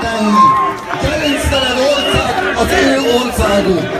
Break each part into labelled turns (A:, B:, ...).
A: tenni. Gerinctelen ország az ő országuk.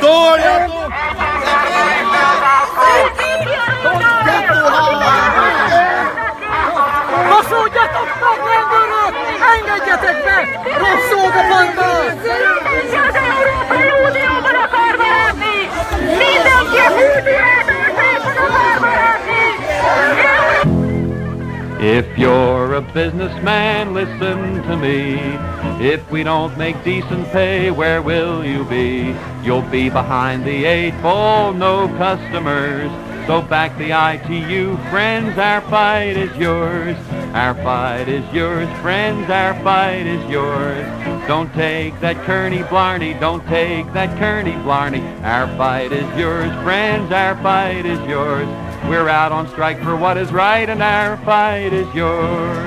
B: Toljatok!
C: Baszódjatok meg, rendőrök! Engedjetek meg! Rossz a banda!
D: Mindenki az Európai Unióban akar maradni! Mindenki a húdiátásában akar maradni!
E: If you're a businessman, listen to me. If we don't make decent pay, where will you be? You'll be behind the eight ball, no customers. So back the ITU, friends, our fight is yours. Our fight is yours, friends, our fight is yours. Don't take that Kearney Blarney, don't take that Kearney Blarney. Our fight is yours, friends, our fight is yours. We're out on strike for what is right and our fight is yours.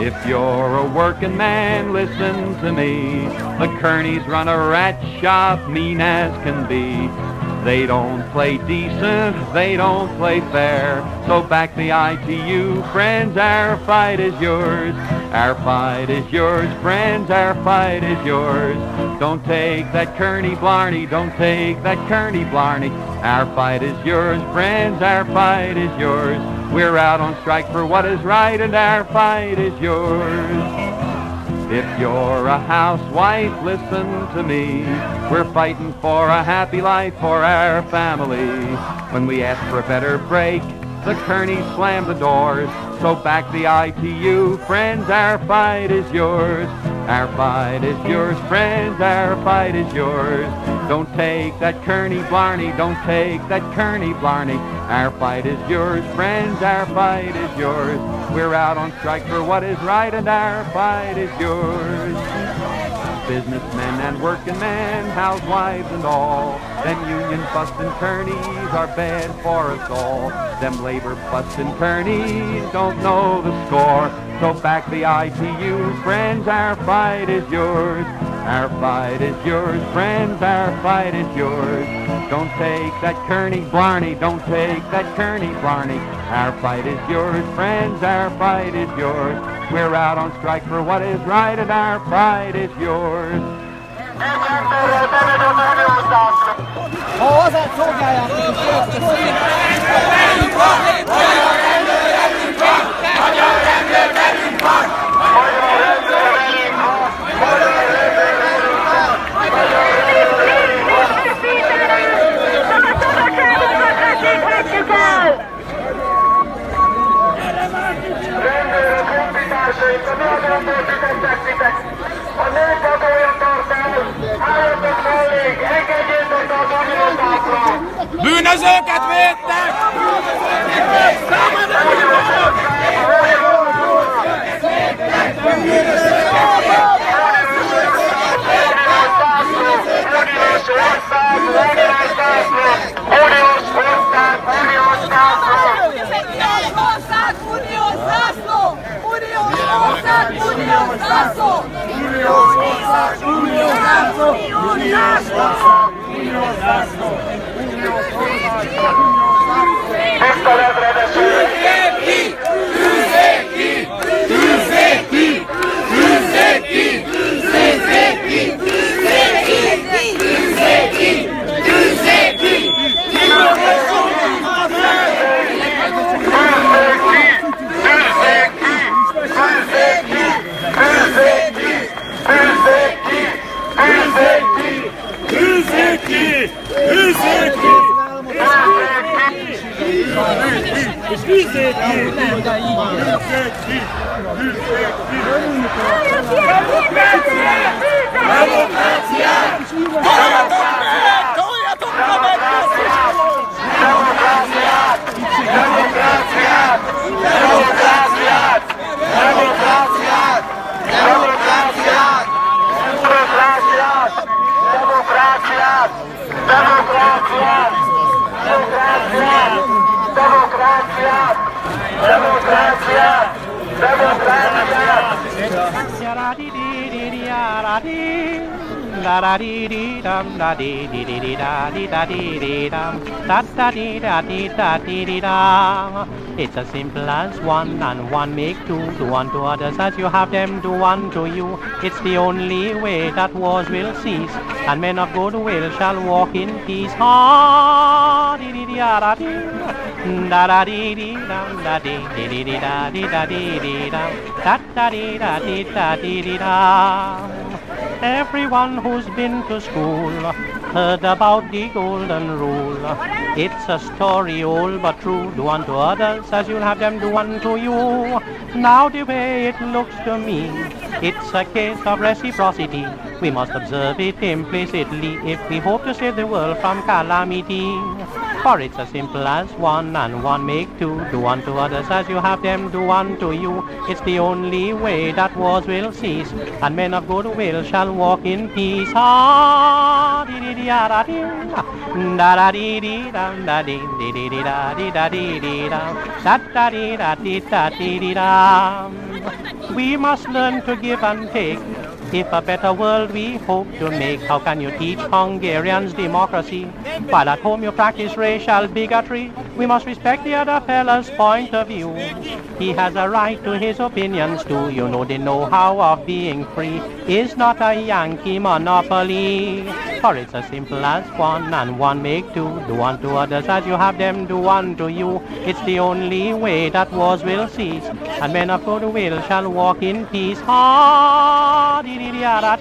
E: If you're a working man, listen to me. The Kearneys run a rat shop, mean as can be. They don't play decent, they don't play fair. So back the ITU, friends, our fight is yours. Our fight is yours, friends, our fight is yours. Don't take that Kearney Blarney, don't take that Kearney Blarney. Our fight is yours, friends, our fight is yours. We're out on strike for what is right and our fight is yours. If you're a housewife, listen to me. We're fighting for a happy life for our family. When we ask for a better break, the Kearneys slammed the doors. So back the ITU, friends, our fight is yours. Our fight is yours, friends, our fight is yours. Don't take that Kearney Blarney, don't take that Kearney Blarney. Our fight is yours, friends, our fight is yours. We're out on strike for what is right and our fight is yours. Businessmen and working men, housewives and all. Them union bustin' Kearneys are bad for us all. Them labor bustin' Kearneys don't know the score. So back the ITU, friends, our fight is yours. Our fight is yours, friends, our fight is yours. Don't take that Kearney Blarney, don't take that Kearney Blarney. Our fight is yours, friends, our fight is yours. We're out on strike for what is right and our pride is yours.
F: Mindenféle
D: vezetőit, a nővárból
F: fizettek titek. A nők adója tartás, álljatok mellé, engedjétek a kamionotákra. Bűnözőket védtek!
B: Bűnözőket védtek!
A: Uniós ország, uniós ország, Uniós
G: ország! Uniós zászló! Uniós ország!
A: Tiszteletre Thank you.
H: Da da dee dee dum da dee dee dee dee da dee da dee dee dum da da dee da dee da dee dee dum. It's as simple as one and one make two. Do unto others as you have them do unto you. It's the only way that wars will cease, and men of good will shall walk in peace. Ha dee dee dee da dee da da dee dee dum da dee dee dee dee da dee da dee dee dum da da dee da dee da dee dee dum. Everyone who's been to school heard about the golden rule. It's a story old but true. Do unto others as you'll have them do unto you. Now the way it looks to me, it's a case of reciprocity. We must observe it implicitly if we hope to save the world from calamity. For it's as simple as one and one make two. Do unto others as you have them do unto you. It's the only way that wars will cease, and men of good will shall walk in peace. Ah, dee dee da dee da da dee dee dum da dee dee dee da da dee da da dee da dee da dee dee dum. We must learn to give and take. If a better world we hope to make, how can you teach Hungarians democracy while at home you practice racial bigotry? We must respect the other fellow's point of view. He has a right to his opinions too. You know the know-how of being free is not a Yankee monopoly. For it's as simple as one and one make two. Do unto others as you have them do unto you. It's the only way that wars will cease, and men of good will shall walk in peace. Ha da da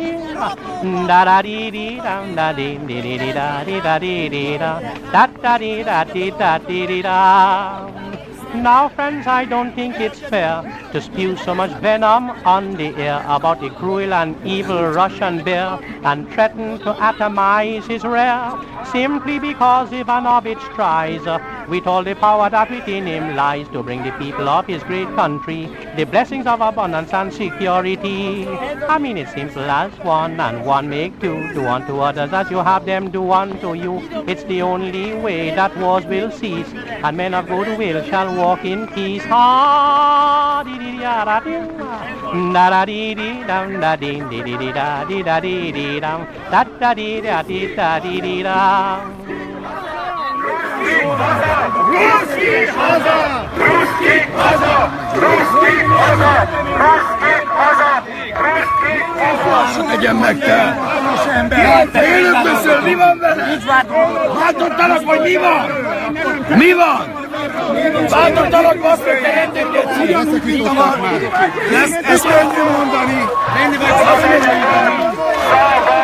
H: da dee dee dum da dee dee dee da da dee dee da da da dee da dee da da. Now, friends, I don't think it's fair to spew so much venom on the air about the cruel and evil Russian bear and threaten to atomize his rear simply because Ivanovich tries with all the power that within him lies to bring the people of his great country the blessings of abundance and security. I mean, it's simple as one and one make two. Do unto others as you have them do unto you. It's the only way that wars will cease, and men of good will shall walk in peace. Ha da da da da dee dee dum da dee dee dee dee da dee da dee dee dum da da dee da dee da dee dee dum.
I: Legyen meg te! Élők beszél, mi van vele? Váltottalak, vagy mi van? Mi van? Váltottalak, basz meg, te jöttél, Ugyanúgy vita van. Ezt, könnyű mondani. Menni meg szabadságban.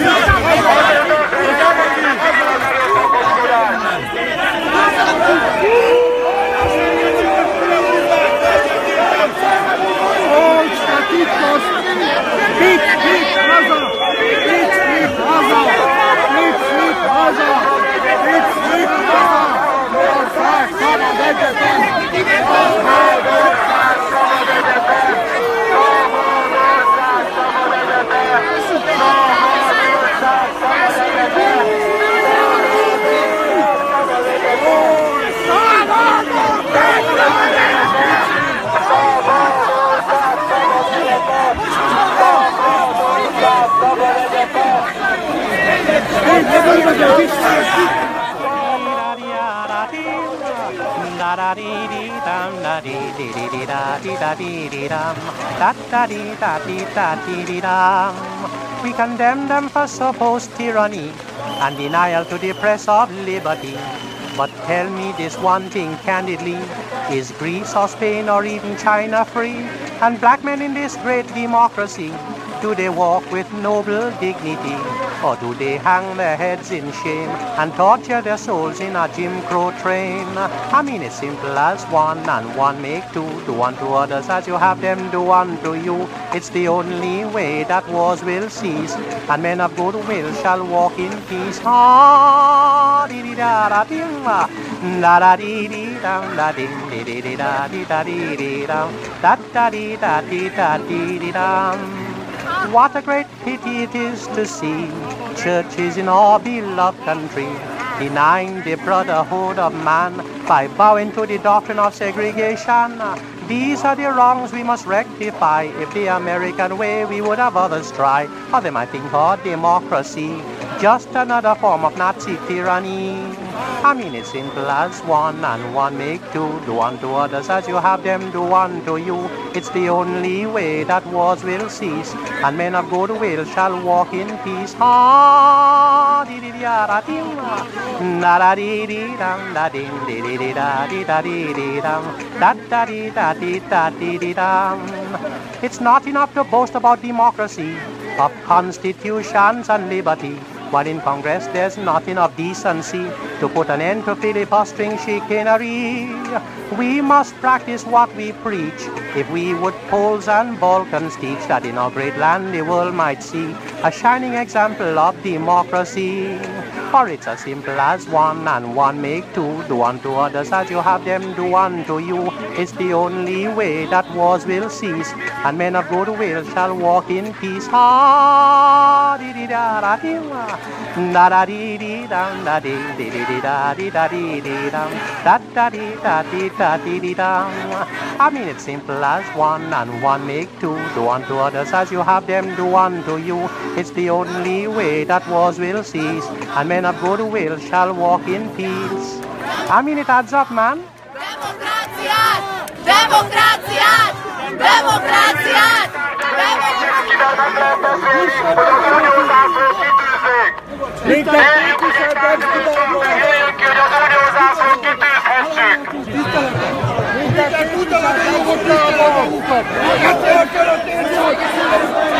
H: Yeah. Bharat dee da dee dee dum da da dee da dee da dee dee dum. We condemn them for supposed tyranny and denial to the press of liberty. But tell me this one thing candidly is Greece or Spain or even China free? And black men in this great democracy, do they walk with noble dignity? Or do they hang their heads in shame and torture their souls in a Jim Crow train? I mean, it's simple as one and one make two. Do unto others as you have them do unto you. It's the only way that wars will cease and men of good will shall walk in peace. Ah, dee dee da da ding da da da dee dee da ding dee dee da dee da dee da da da dee da dee dee dum. What a great pity it is to see churches in our beloved country denying the brotherhood of man by bowing to the doctrine of segregation. These are the wrongs we must rectify. If the American way, we would have others try. Or they might think our democracy just another form of Nazi tyranny. I mean, it's simple as one and one make two. Do unto others as you have them do unto you. It's the only way that wars will cease, and men of good will shall walk in peace. Ah, da da da da da da da da. It's not enough to boast about democracy, of constitutions and liberty. While in Congress there's nothing of decency to put an end to filibustering chicanery. We must practice what we preach if we would Poles and Balkans teach that in our great land the world might see a shining example of democracy. For it's as simple as one and one make two. Do unto others as you have them do unto you. It's the only way that wars will cease, and men of good will shall walk in peace. Dee da da da da da da da da da da da dee dee dum. I mean it's simple as one and one make two. Do unto others as you have them do unto you. It's the only way that wars will cease, and men of good will shall walk in peace. I mean it adds up, man.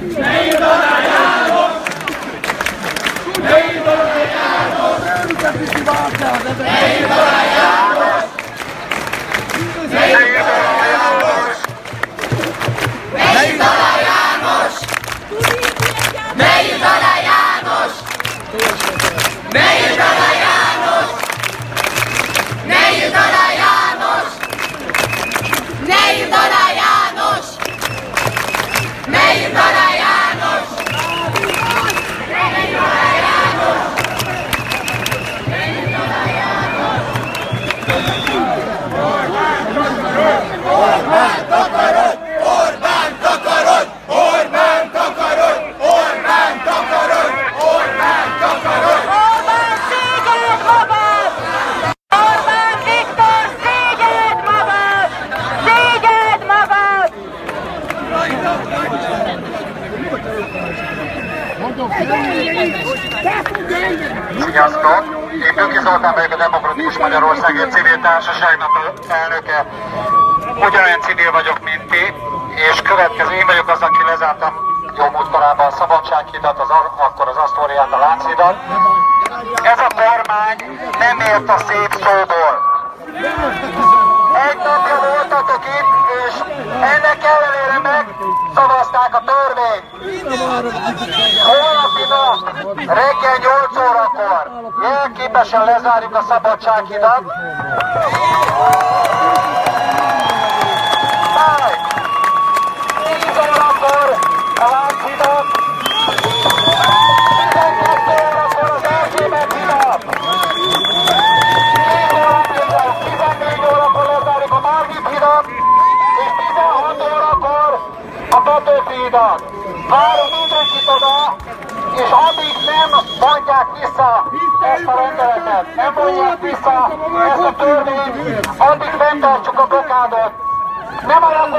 B: Demokráciát!
A: Senkivel nem lehet beszélni, hogy az uniózászlót kitűzzék! Kérjük, hogy egy tárgyalásunk, kérjük ki, hogy az uniózászlót kitűzhessük!
B: Melyik
A: Sziasztok! Én Böki Zoltán vagyok a Demokratikus Magyarország egy civil társaságnak elnöke. Ugyanolyan civil vagyok, mint ti, és következő, én vagyok az, aki lezártam jó múltkorában a Szabadsághidat, az, akkor az Asztóriát, a Lánchidat. Ez a kormány nem ért a szép szóból. Egy napja voltatok itt, és ennek ellenére megszavazták a törvényt. Holnapi nap reggel 8 Jövőképesen lezárjuk a szabadsághidat.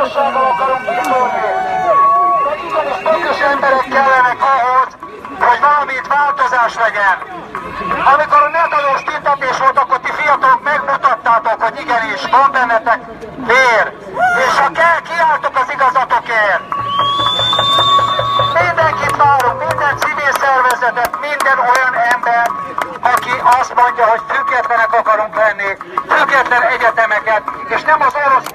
A: Lakossággal akarunk kiszólni, de igenis tökös emberek kellenek ahhoz, hogy valamit változás legyen. Amikor a netadós tüntetés volt, akkor ti fiatalok megmutattátok, hogy igenis van bennetek vér, és ha kell, kiálltok az igazatokért. Mindenkit várunk, minden civil szervezetet, minden olyan ember, aki azt mondja, hogy függetlenek akarunk lenni, független egyetemeket, és nem az orosz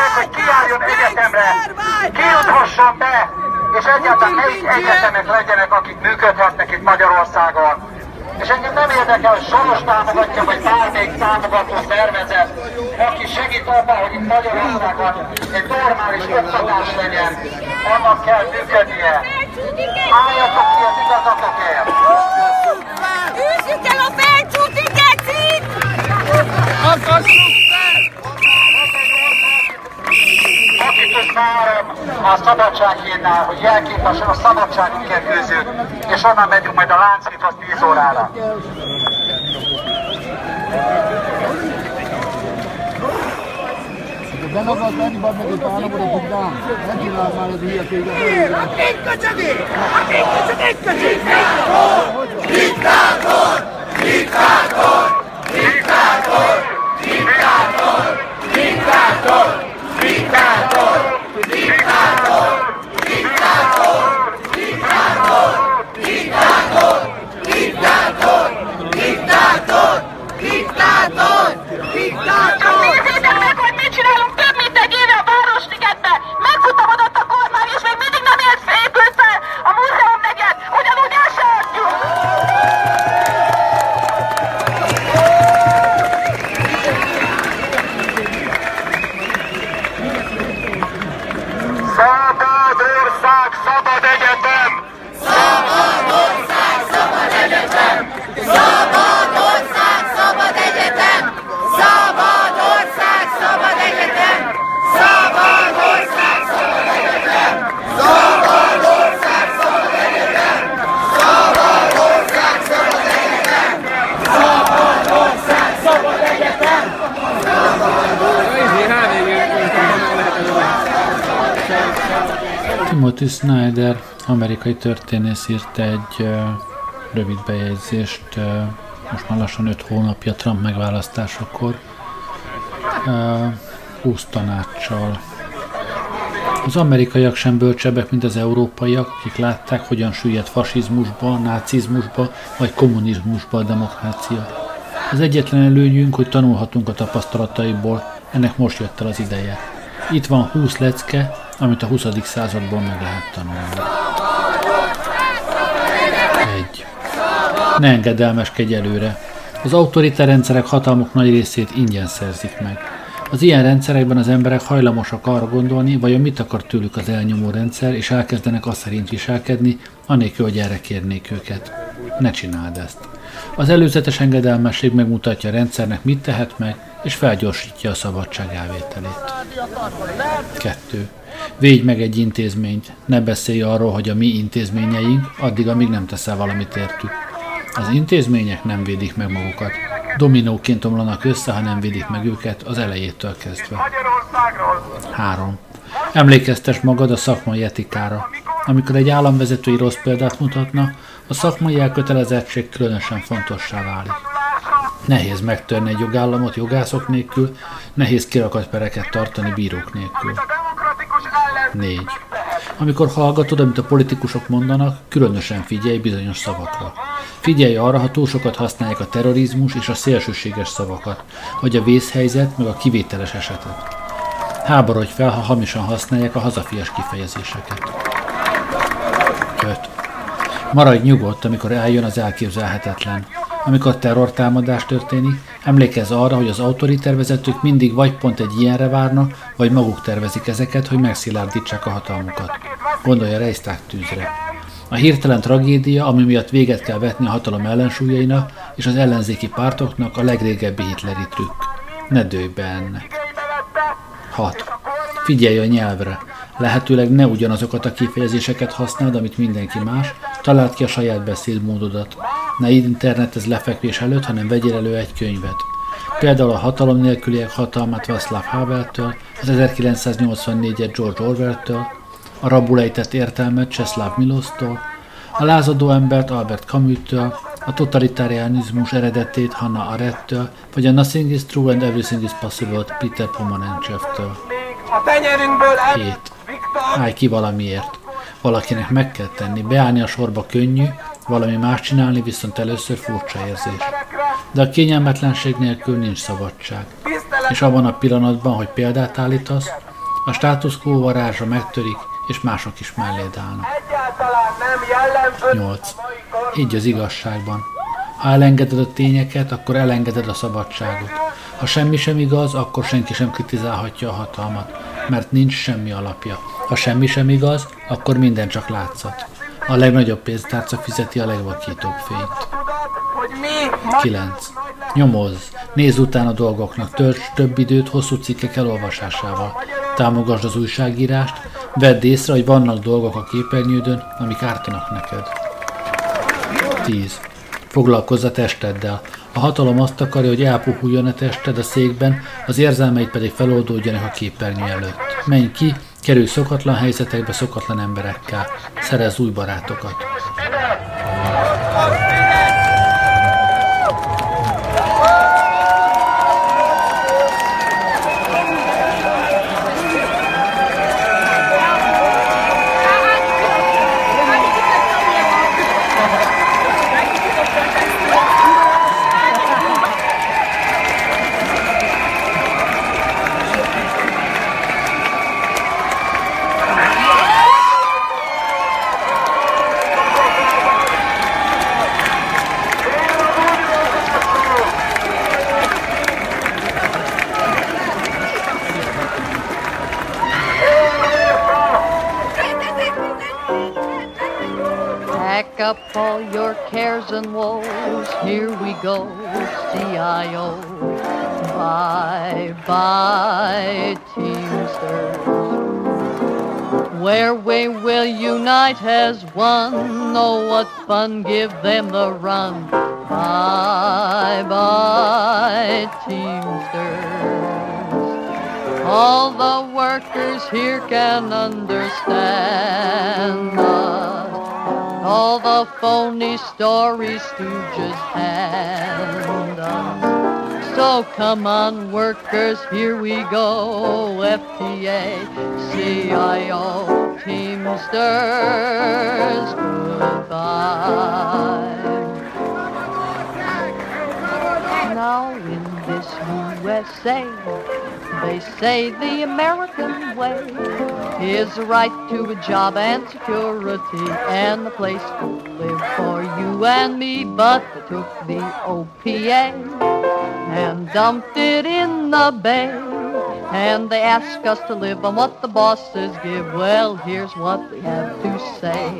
A: meg, hogy kiálljon egyetemre, kijuthasson be, és egyáltalán melyik egyetemek legyenek, akik működhetnek itt Magyarországon. És engem nem érdekel, hogy Soros támogatja, vagy bármelyik támogató szervezet, aki segít abban, hogy itt Magyarországon egy normális oktatás legyen, annak kell működnie.
C: A
A: szabadsághírnál, hogy jelképpesen a szabadságünkért küzdjük, és onnan megyünk majd a Lánchídhoz 10 órára.
I: Ben akart lenni, bad meg, hogy támogatok tudnám. Nem csinál már az hülyeséget.
B: Egy köcsögi! Egy köcsög, egy köcsög!
C: Nézzétek meg, hogy mit csinálunk több mint egy éve a Városligetben! Megfutamodott a kormány, és még mindig nem ért épült fel a múzeum negyed! Ugyanúgy el se adjuk!
A: Szabad ország, szabad egyetem!
C: Szabadország, szabad egyetem! Szabadország, szabad egyetem! Szabadország, szabad egyetem!
J: Timothy Snyder, amerikai történész írt egy rövid bejegyzést, most már lassan 5 hónapja Trump megválasztásakor, ö, 20 tanácssal. Az amerikaiak sem bölcsebbek, mint az európaiak, akik látták, hogyan süllyed fasizmusba, nácizmusba vagy kommunizmusba a demokrácia. Az egyetlen előnyünk, hogy tanulhatunk a tapasztalataiból, ennek most jött el az ideje. Itt van 20 lecke, amit a 20. századból meg lehet tanulni. 1. Ne engedelmeskedj előre. Az autoritár rendszerek hatalmuk nagy részét ingyen szerzik meg. Az ilyen rendszerekben az emberek hajlamosak arra gondolni, vajon mit akar tőlük az elnyomó rendszer, és elkezdenek azt szerint viselkedni, anélkül, hogy erre kérnék őket. Ne csináld ezt. Az előzetes engedelmesség megmutatja a rendszernek, mit tehet meg, és felgyorsítja a szabadság elvételét. 2. Védj meg egy intézményt, ne beszélj arról, hogy a mi intézményeink, addig, amíg nem teszel valamit értük. Az intézmények nem védik meg magukat. Dominóként omlanak össze, ha nem védik meg őket az elejétől kezdve.
A: Magyarországról!
J: 3. Emlékeztes magad a szakmai etikára. Amikor egy államvezetői rossz példát mutatna, a szakmai elkötelezettség különösen fontossá válik. Nehéz megtörni egy jogállamot jogászok nélkül, nehéz kirakat pereket tartani bírók nélkül. 4. Amikor hallgatod, amit a politikusok mondanak, különösen figyelj bizonyos szavakra. Figyelj arra, ha túl sokat használják a terrorizmus és a szélsőséges szavakat, vagy a vészhelyzet, meg a kivételes esetet. Háborodj fel, ha hamisan használják a hazafias kifejezéseket. 5. Maradj nyugodt, amikor eljön az elképzelhetetlen. Amikor terrortámadás történik, emlékezz arra, hogy az autoriter vezetők mindig vagy pont egy ilyenre várnak, vagy maguk tervezik ezeket, hogy megszilárdítsák a hatalmukat. Gondolj a Reisztág tűzre. A hirtelen tragédia, ami miatt véget kell vetni a hatalom ellensúlyainak és az ellenzéki pártoknak a legrégebbi hitleri trükk. Ne dőj be ennek. 6. Figyelj a nyelvre. Lehetőleg ne ugyanazokat a kifejezéseket használd, amit mindenki más, találd ki a saját beszédmódodat. Ne internetez lefekvés előtt, hanem vegyél elő egy könyvet. Például a hatalom nélküliek hatalmát Václav Haveltől, az 1984-et George Orwell-től, a rabulejtett értelmet Czeslaw Milosztól, a lázadó embert Albert Camus-től, a totalitárianizmus eredetét Hannah Arendt-től, vagy a Nothing is True and Everything is Possible Peter Pomarenchev-től.
B: A tenyerünkből
J: 7. Állj ki valamiért. Valakinek meg kell tenni, beállni a sorba könnyű, valami más csinálni viszont először furcsa érzés. De a kényelmetlenség nélkül nincs szabadság. És abban a pillanatban, hogy példát állítasz, a status quo varázsa megtörik, és mások is melléd állnak.
B: egyáltalán nem jellemző
J: 8. Így az igazságban. Ha elengeded a tényeket, akkor elengeded a szabadságot. Ha semmi sem igaz, akkor senki sem kritizálhatja a hatalmat, mert nincs semmi alapja. Ha semmi sem igaz, akkor minden csak látszat. A legnagyobb pénztárca fizeti a legvakítóbb fényt.
B: tudat, hogy mi ma
J: 9. Nyomozz, nézz utána dolgoknak, tölts több időt hosszú cikkek elolvasásával. Támogasd az újságírást, vedd észre, hogy vannak dolgok a képernyődön, amik ártanak neked. 10. Foglalkozz a testeddel. A hatalom azt akarja, hogy elpuhuljon a tested a székben, az érzelmeid pedig feloldódjanak a képernyő előtt. Menj ki, kerülj szokatlan helyzetekbe szokatlan emberekkel, szerezz új barátokat.
K: Your cares and woes. Here we go, CIO. Bye bye, Teamsters. Where we will unite as one. Oh, what fun, give them the run. Bye bye, Teamsters. All the workers here can understand us. All the phony stories stooges us. So come on, workers, here we go. FTA, CIO, Teamsters, goodbye. Now in this USA, they say the American way is the right to a job and security and a place to live for you and me. But they took the OPA and dumped it in the bay. And they ask us to live on what the bosses give. Well, here's what we have to say.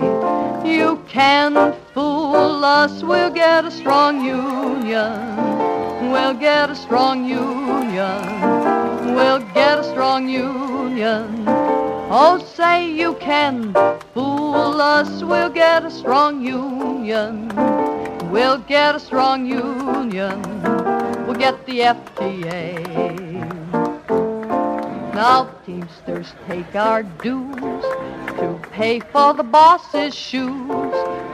K: You can't fool us, we'll get a strong union. We'll get a strong union. We'll get a strong union. Oh, say you can fool us, we'll get a strong union. We'll get a strong union. We'll get the FTA. Now, Teamsters take our dues to pay for the boss's shoes.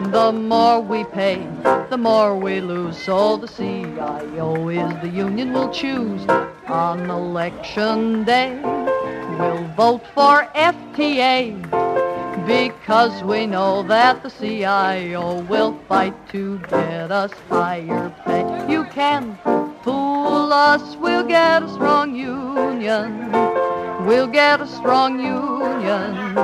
K: The more we pay, the more we lose. So the CIO is the union we'll choose on election day. We'll vote for FTA because we know that the CIO will fight to get us higher pay. You can fool us, we'll get a strong union. We'll get a strong union.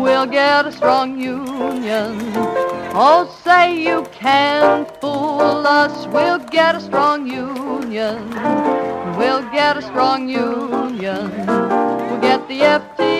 K: We'll get a strong union. Oh, say you can't fool us, we'll get a strong union. We'll get a strong union. We'll get the FTA.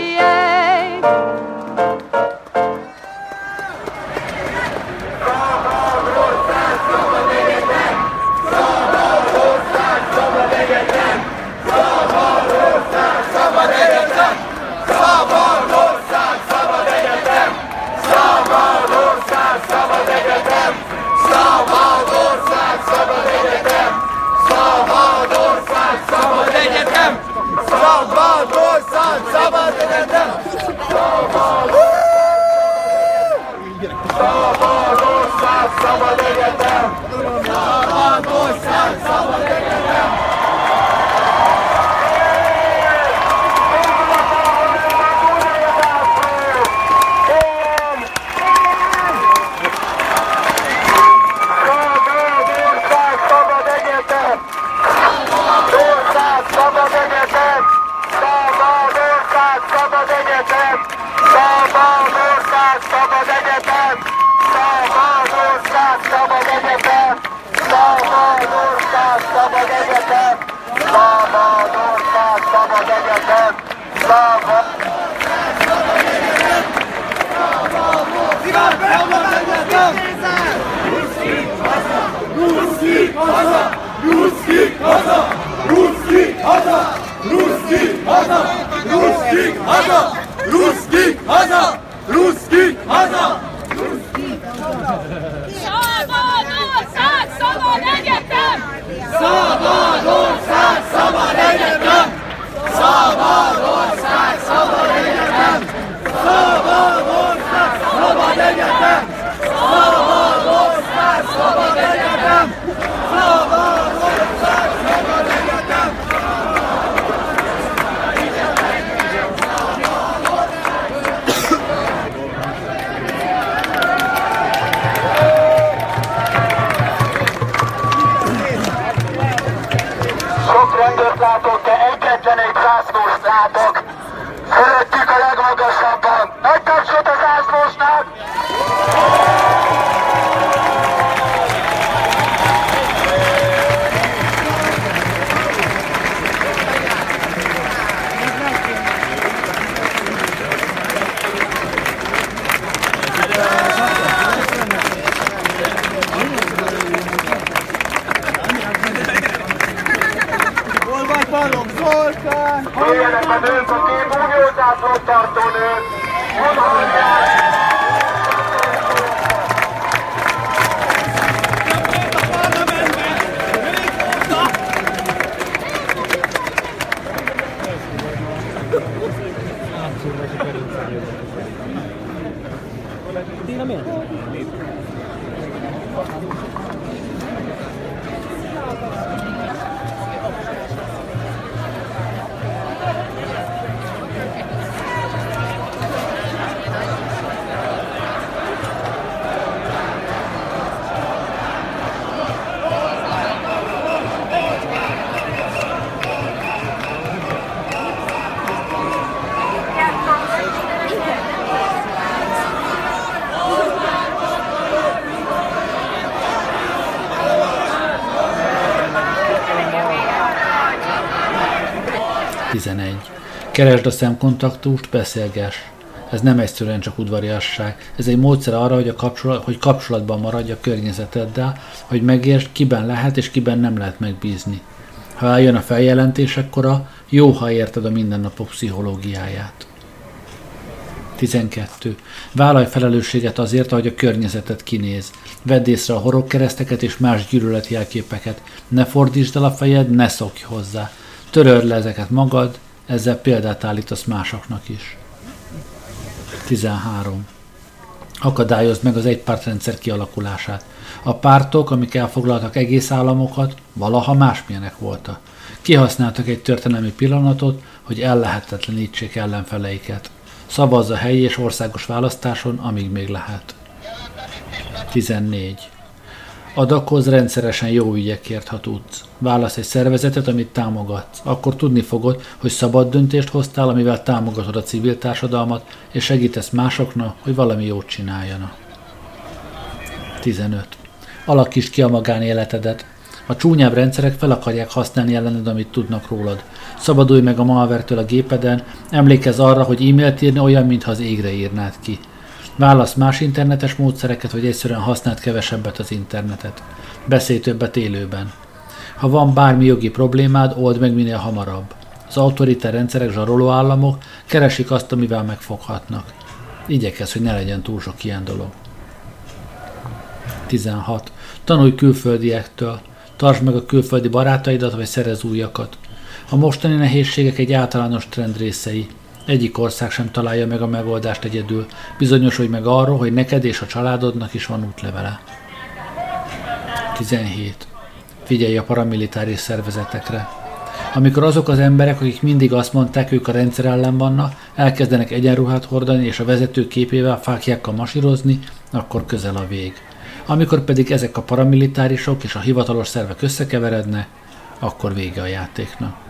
J: Keresd a szemkontaktust, beszélgess. Ez nem egyszerűen csak udvariasság. Ez egy módszer arra, hogy, a kapcsolat, hogy kapcsolatban maradj a környezeteddel, hogy megértsd, kiben lehet és kiben nem lehet megbízni. Ha eljön a feljelentések kora, jó, ha érted a mindennapok pszichológiáját. 12. Vállalj felelősséget azért, ahogy a környezetet kinéz. Vedd észre a horogkereszteket és más gyűlöletjelképeket. Ne fordítsd el a fejed, ne szokj hozzá. Töröld le ezeket magad, ezzel példát állítasz másoknak is. 13. akadályozd meg az egypártrendszer kialakulását. A pártok, amik elfoglaltak egész államokat, valaha másmilyenek voltak. Kihasználtak egy történelmi pillanatot, hogy ellehetetlenítsék ellenfeleiket. Szavazz a helyi és országos választáson, amíg még lehet. 14. Adakozz rendszeresen jó ügyekért, ha tudsz. Válasz egy szervezetet, amit támogatsz. Akkor tudni fogod, hogy szabad döntést hoztál, amivel támogatod a civil társadalmat, és segítesz másoknak, hogy valami jót csináljanak. 15. Alakítsd ki a magánéletedet. A csúnyább rendszerek fel akarják használni ellened, amit tudnak rólad. Szabadulj meg a malvertől a gépeden, emlékezz arra, hogy e-mailt írni olyan, mintha az égre írnád ki. Válasz más internetes módszereket, vagy egyszerűen használd kevesebbet az internetet. Beszélj többet élőben. Ha van bármi jogi problémád, old meg minél hamarabb. Az autoritár rendszerek zsaroló államok keresik azt, amivel megfoghatnak. Igyekezz, hogy ne legyen túl sok ilyen dolog. 16. Tanulj külföldiektől. Tartsd meg a külföldi barátaidat, vagy szerez újakat. A mostani nehézségek egy általános trend részei. Egyik ország sem találja meg a megoldást egyedül. Bizonyosodj meg arról, hogy neked és a családodnak is van útlevele. 17. Figyelj a paramilitáris szervezetekre. Amikor azok az emberek, akik mindig azt mondták, ők a rendszer ellen vannak, elkezdenek egyenruhát hordani és a vezető képével fákjákkal masírozni, akkor közel a vég. Amikor pedig ezek a paramilitárisok és a hivatalos szervek összekeverednek, akkor vége a játéknak.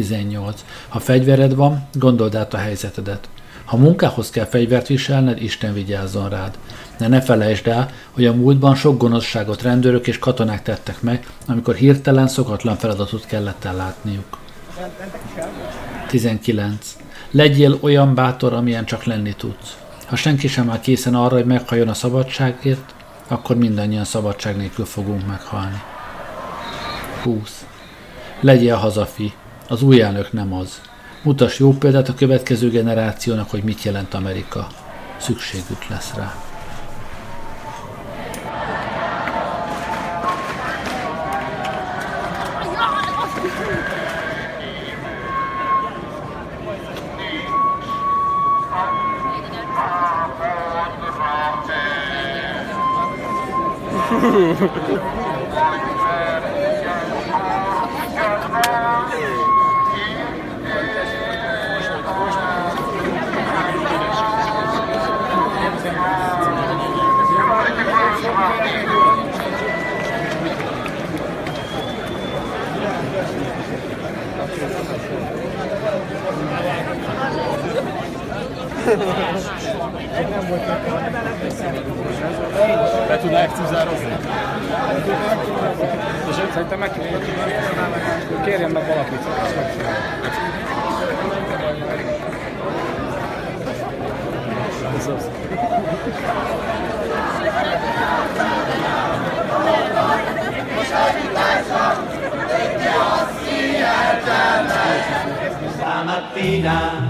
J: 18. Ha fegyvered van, gondold át a helyzetedet. Ha munkához kell fegyvert viselned, Isten vigyázzon rád. De ne felejtsd el, hogy a múltban sok gonoszságot rendőrök és katonák tettek meg, amikor hirtelen szokatlan feladatot kellett ellátniuk. 19. Legyél olyan bátor, amilyen csak lenni tudsz. Ha senki sem áll készen arra, hogy meghalljon a szabadságért, akkor mindannyian szabadság nélkül fogunk meghalni. 20. Legyél hazafi. Az új elnök nem az. Mutas jó példát a következő generációnak, hogy mit jelent Amerika. Szükségük lesz rá.
L: Be tudnák cizározni? És szerintem meg kérjen meg valakit. Ez az.
M: Stamattina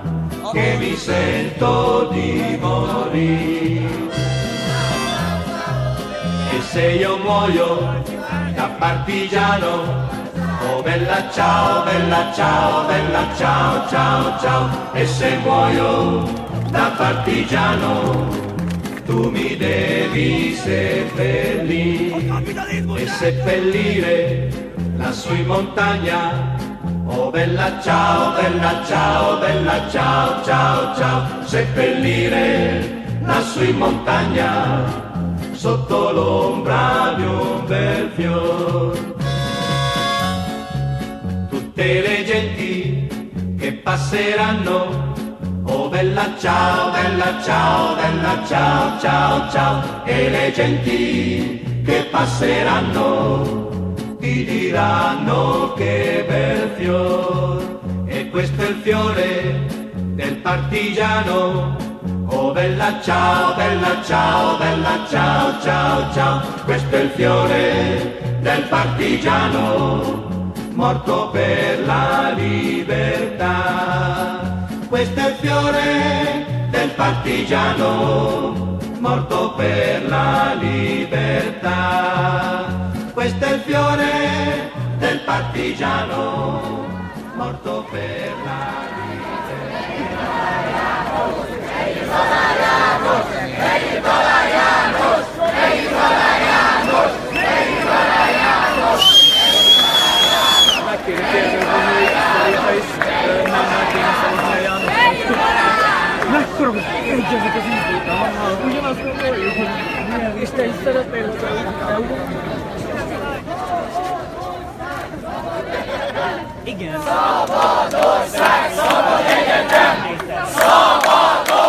M: che mi sento di morire. E se io muoio da partigiano, oh bella ciao, bella ciao, bella ciao, ciao, ciao, e se muoio da partigiano, tu mi devi seppellire. E seppellire lassù in montagna Oh bella ciao, bella ciao, bella ciao, ciao, ciao, seppellire lassù in montagna, sotto l'ombra di un bel fior. Tutte le genti che passeranno, oh bella ciao, bella ciao, bella ciao, ciao, ciao, e le genti che passeranno ti diranno che questo è il fiore del partigiano oh bella ciao, bella ciao, bella ciao, ciao, ciao, questo è il fiore del partigiano, morto per la libertà. Questo è il fiore del partigiano, morto per la libertà. Questo è il fiore del partigiano, morto per la
L: Megkérdezem, hogy szerintem a Jánosra akkor egyezik az ízlőt a hanggal. Ugyanazt gondoljuk, hogy Isten szeretnél, hogy Igen.
I: Szabadország, szabad egyetem! Szabadország,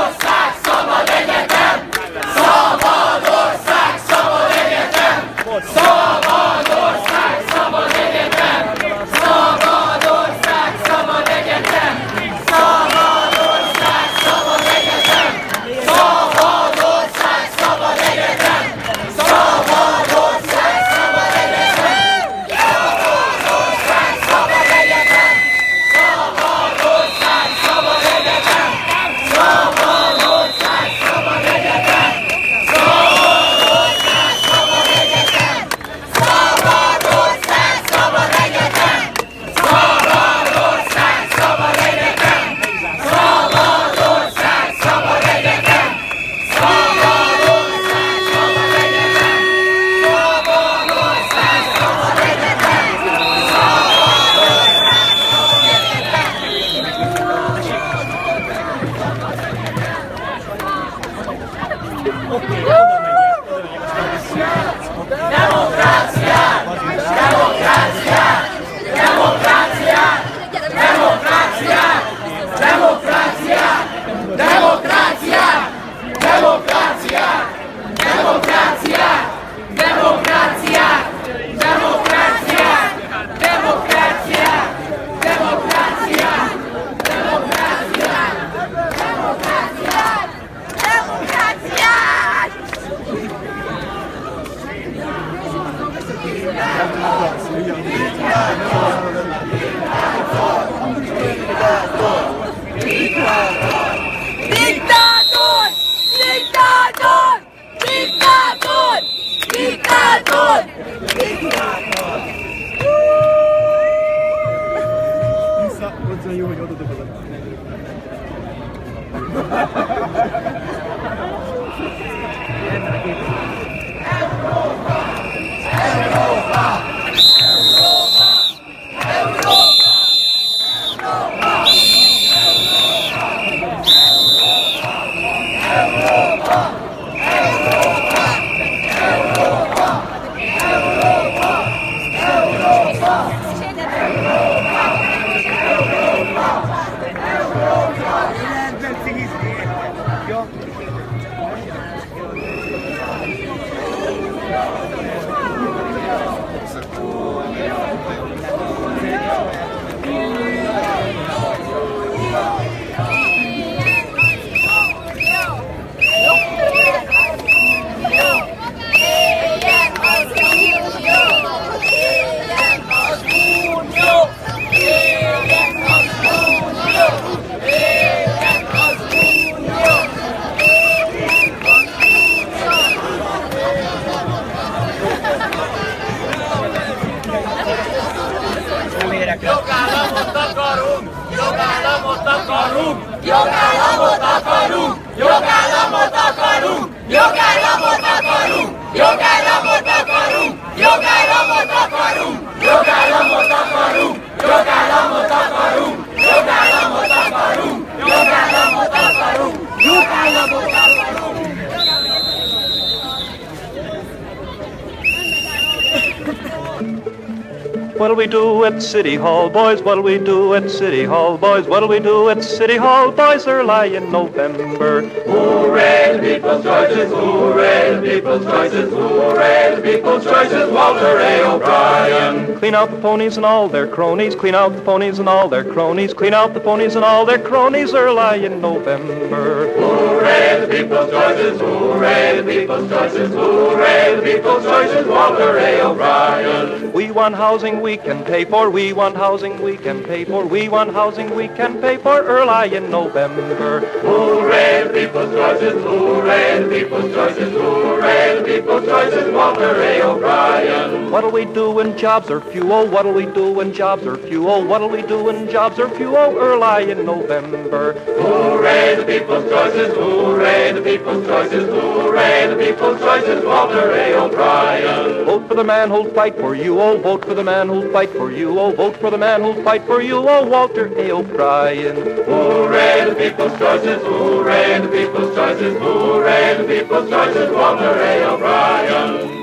N: City Hall, boys? What'll we do at City Hall, boys? What'll we do at City Hall, boys? Early in November.
M: Hooray, the people's choices, hooray, the people's choices, hooray, the people's choices, Walter A. O'Brien.
N: Clean out the ponies and all their cronies, clean out the ponies and all their cronies, clean out the ponies and all their cronies early in November.
M: Hooray, the people's choices, hooray, the people's choices, hooray, the people's choices, Walter A. O'Brien.
N: We want housing we can pay for, we want housing we can pay for, we want housing we can pay for early in November.
M: Hooray, the people's choices, hooray, the people's choices, hooray, the people's choices, Walter A. O'Brien.
N: What'll we do when jobs are few? Oh, what'll we do when jobs are few? Oh, what'll we do when jobs are few? Oh, early in November.
M: Hooray, the people's choices, hooray, the people's choices, hooray, the people's choices, Walter A. O'Brien.
N: Vote for the man who'll fight for you. Oh, vote for the man who'll fight for you. Oh, vote for the man who'll fight for you. Oh, Walter A. O'Brien.
M: Hooray, the people's choices, hooray, the people's choices, hooray, the people's choices, Walter A. O'Brien.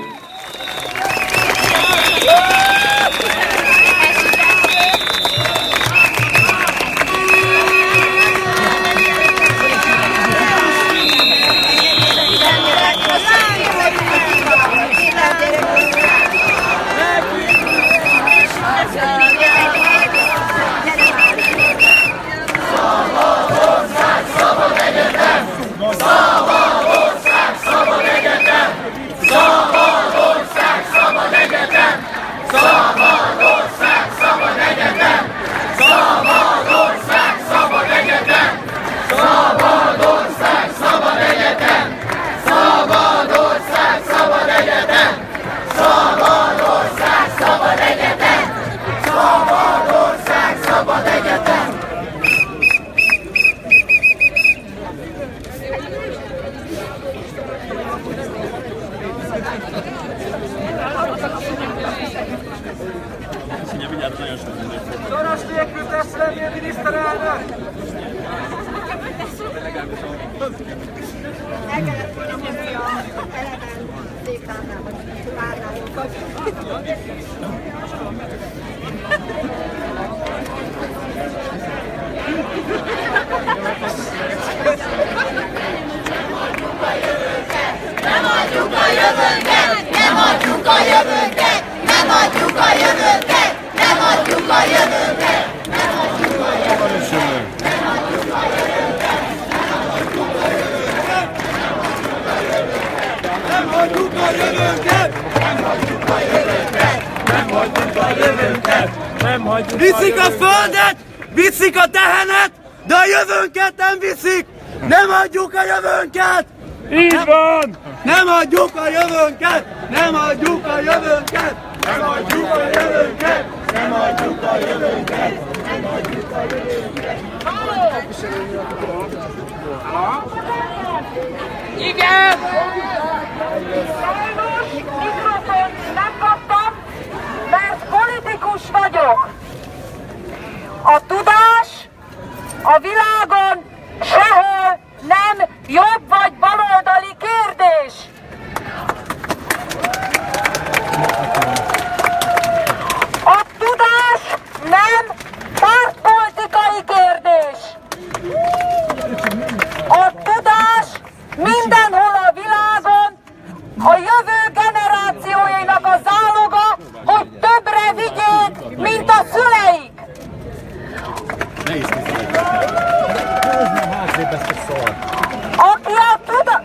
G: Baba
O: El kellett volna hozni a eleven székvárnál, vagy várnál.
P: Nem adjuk a jövőnket! Nem adjuk a jövőnket! Nem adjuk a jövőnket! Nem adjuk a jövőnket! Nem adjuk a jövőnket! Nem adjuk a jövőnket!
M: Nem hagyjuk a jövőnket! Nem hagyjuk a jövőnket! Nem hagyjuk a jövőnket! Nem hagyjuk
I: Viszik a földet, viszik a tehenet, de a jövőnket nem viszik! Nem adjuk a jövőnket!
M: Így van!
I: Nem adjuk a jövőnket! Nem adjuk a jövőnket!
M: Nem adjuk a jövőnket! Nem adjuk a jövőnket! Nem adjuk a jövőnket!
G: Igen!
C: Sajnos mikrofont nem kaptam, mert politikus vagyok. A tudás a világon sehol nem jobb vagy baloldali kérdés. A tudás nem pártpolitikai kérdés. A tudás mindenhol a világon a jövő generációinak a záloga, hogy többre vigyék, mint a szüleik. Aki a, tuda...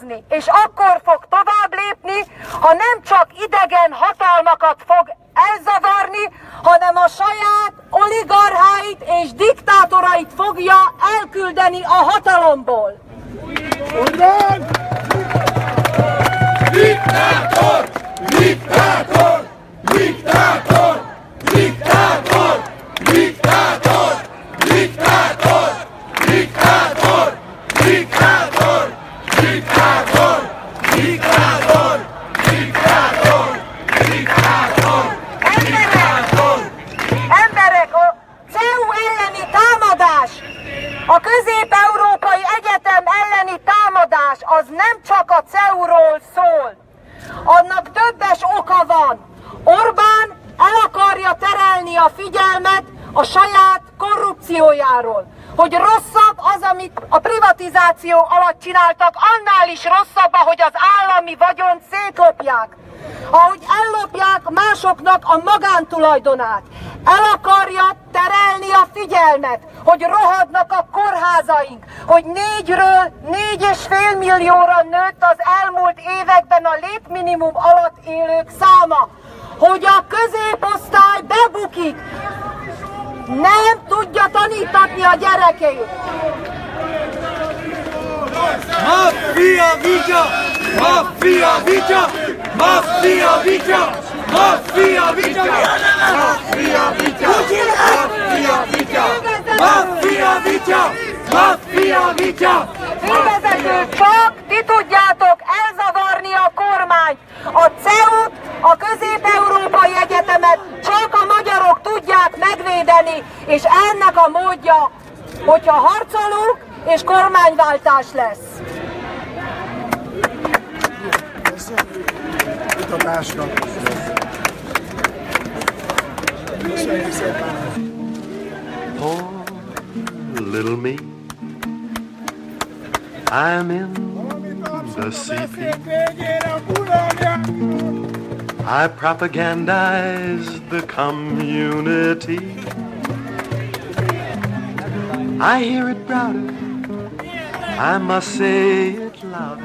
C: felvirágozni, és akkor a magántulajdonát. El akarja terelni a figyelmet, hogy rohadnak a kórházaink, hogy négyről négy és fél millióra nőtt az elmúlt években a létminimum alatt élők száma, hogy a középosztály bebukik, nem tudja tanítatni a gyerekeit.
I: Mafia Vita! Mafia Vita! Mafia Vita! Mafia Vita! Mafia Vita! Mafia Vita! Mafia Vita! Mafia Vita!
C: Fővezetők, csak ti tudjátok elzavarni a kormányt. A CEU-t, a Közép-Európai Egyetemet csak a magyarok tudják megvédeni, és ennek a módja, hogyha harcolunk, és kormányváltás lesz.
Q: Köszönjük szépen.
M: Poor little me. I'm in the CP. I propagandize the community. I hear it prouder. I must say it louder.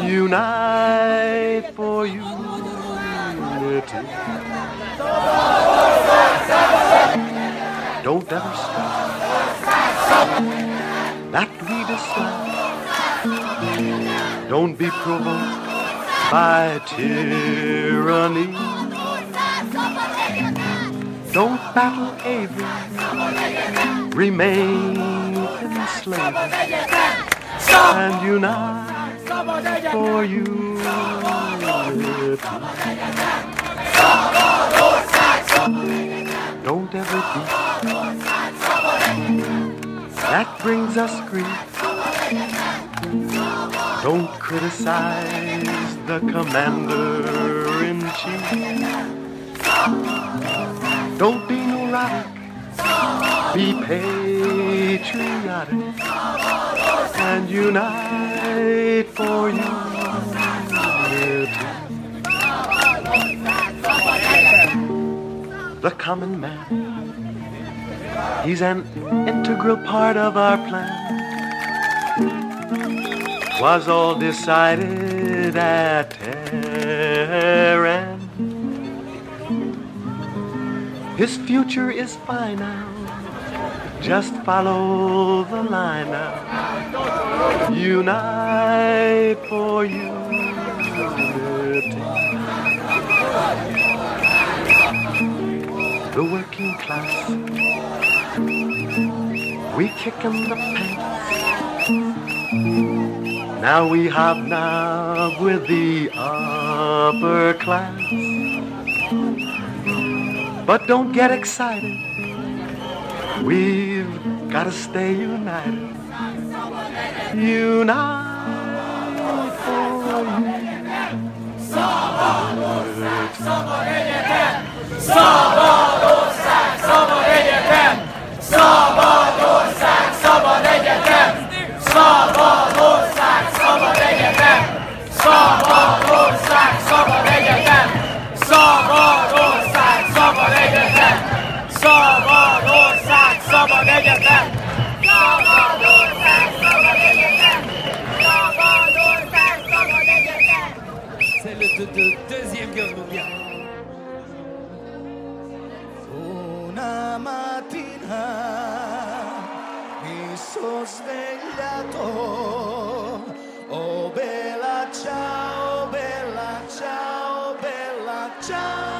R: unite for unity. Don't ever stop that we decide. Don't be provoked by tyranny. Don't battle Avery, remain in enslaved and unite for unity. Don't ever beat. That brings us grief. Don't criticize the commander in chief. Don't be neurotic. Be patriotic and unite for unity. The common man, he's an integral part of our plan. Was all decided at Tehran. His future is fine now. Just follow the line now. Unite for unity. The working class. We kick in the pants. Now we hobnob with the upper class. But don't get excited. We've got to stay united. Unite for
P: Szabadország, szabad egyetem! Szabadország, szabad egyetem! Szabadország, szabad egyetem! Szabadország, szabad egyetem! Szabadország, szabad egyetem! Szabadország, szabad egyetem!
L: C'est le de- de- deuxième guerre mondiale.
S: Una mattina sono svegliato. Oh bella ciao, bella ciao, bella ciao,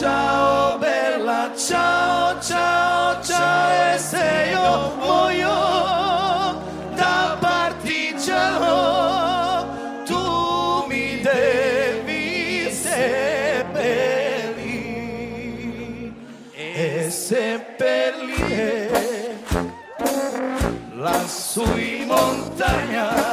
S: ciao, bella ciao, ciao, ciao. E se io muoio da partigiano, tu mi devi seppellire e seppellire lassù in montagna.